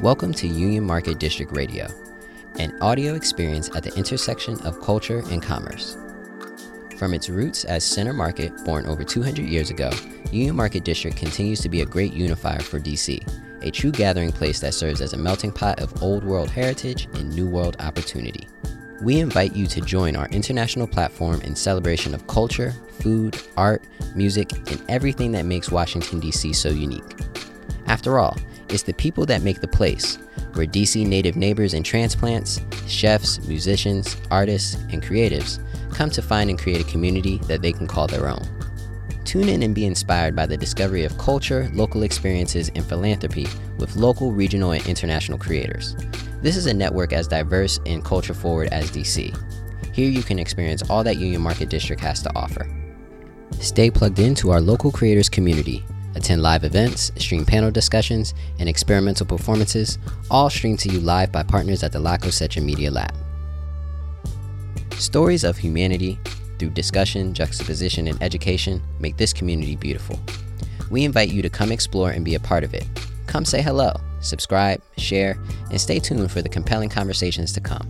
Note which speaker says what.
Speaker 1: Welcome to Union Market District Radio, an audio experience at the intersection of culture and commerce. From its roots as Center Market, born over 200 years ago, Union Market District continues to be a great unifier for DC, a true gathering place that serves as a melting pot of old world heritage and new world opportunity. We invite you to join our international platform in celebration of culture, food, art, music, and everything that makes Washington, D.C. so unique. After all, it's the people that make the place, where DC native neighbors and transplants, chefs, musicians, artists, and creatives come to find and create a community that they can call their own. Tune in and be inspired by the discovery of culture, local experiences, and philanthropy with local, regional, and international creators. This is a network as diverse and culture forward as DC. Here you can experience all that Union Market District has to offer. Stay plugged into our local creators community attend live events, stream panel discussions, and experimental performances, all streamed to you live by partners at the La Cosecha Media Lab. Stories of humanity, through discussion, juxtaposition, and education, make this community beautiful. We invite you to come explore and be a part of it. Come say hello, subscribe, share, and stay tuned for the compelling conversations to come.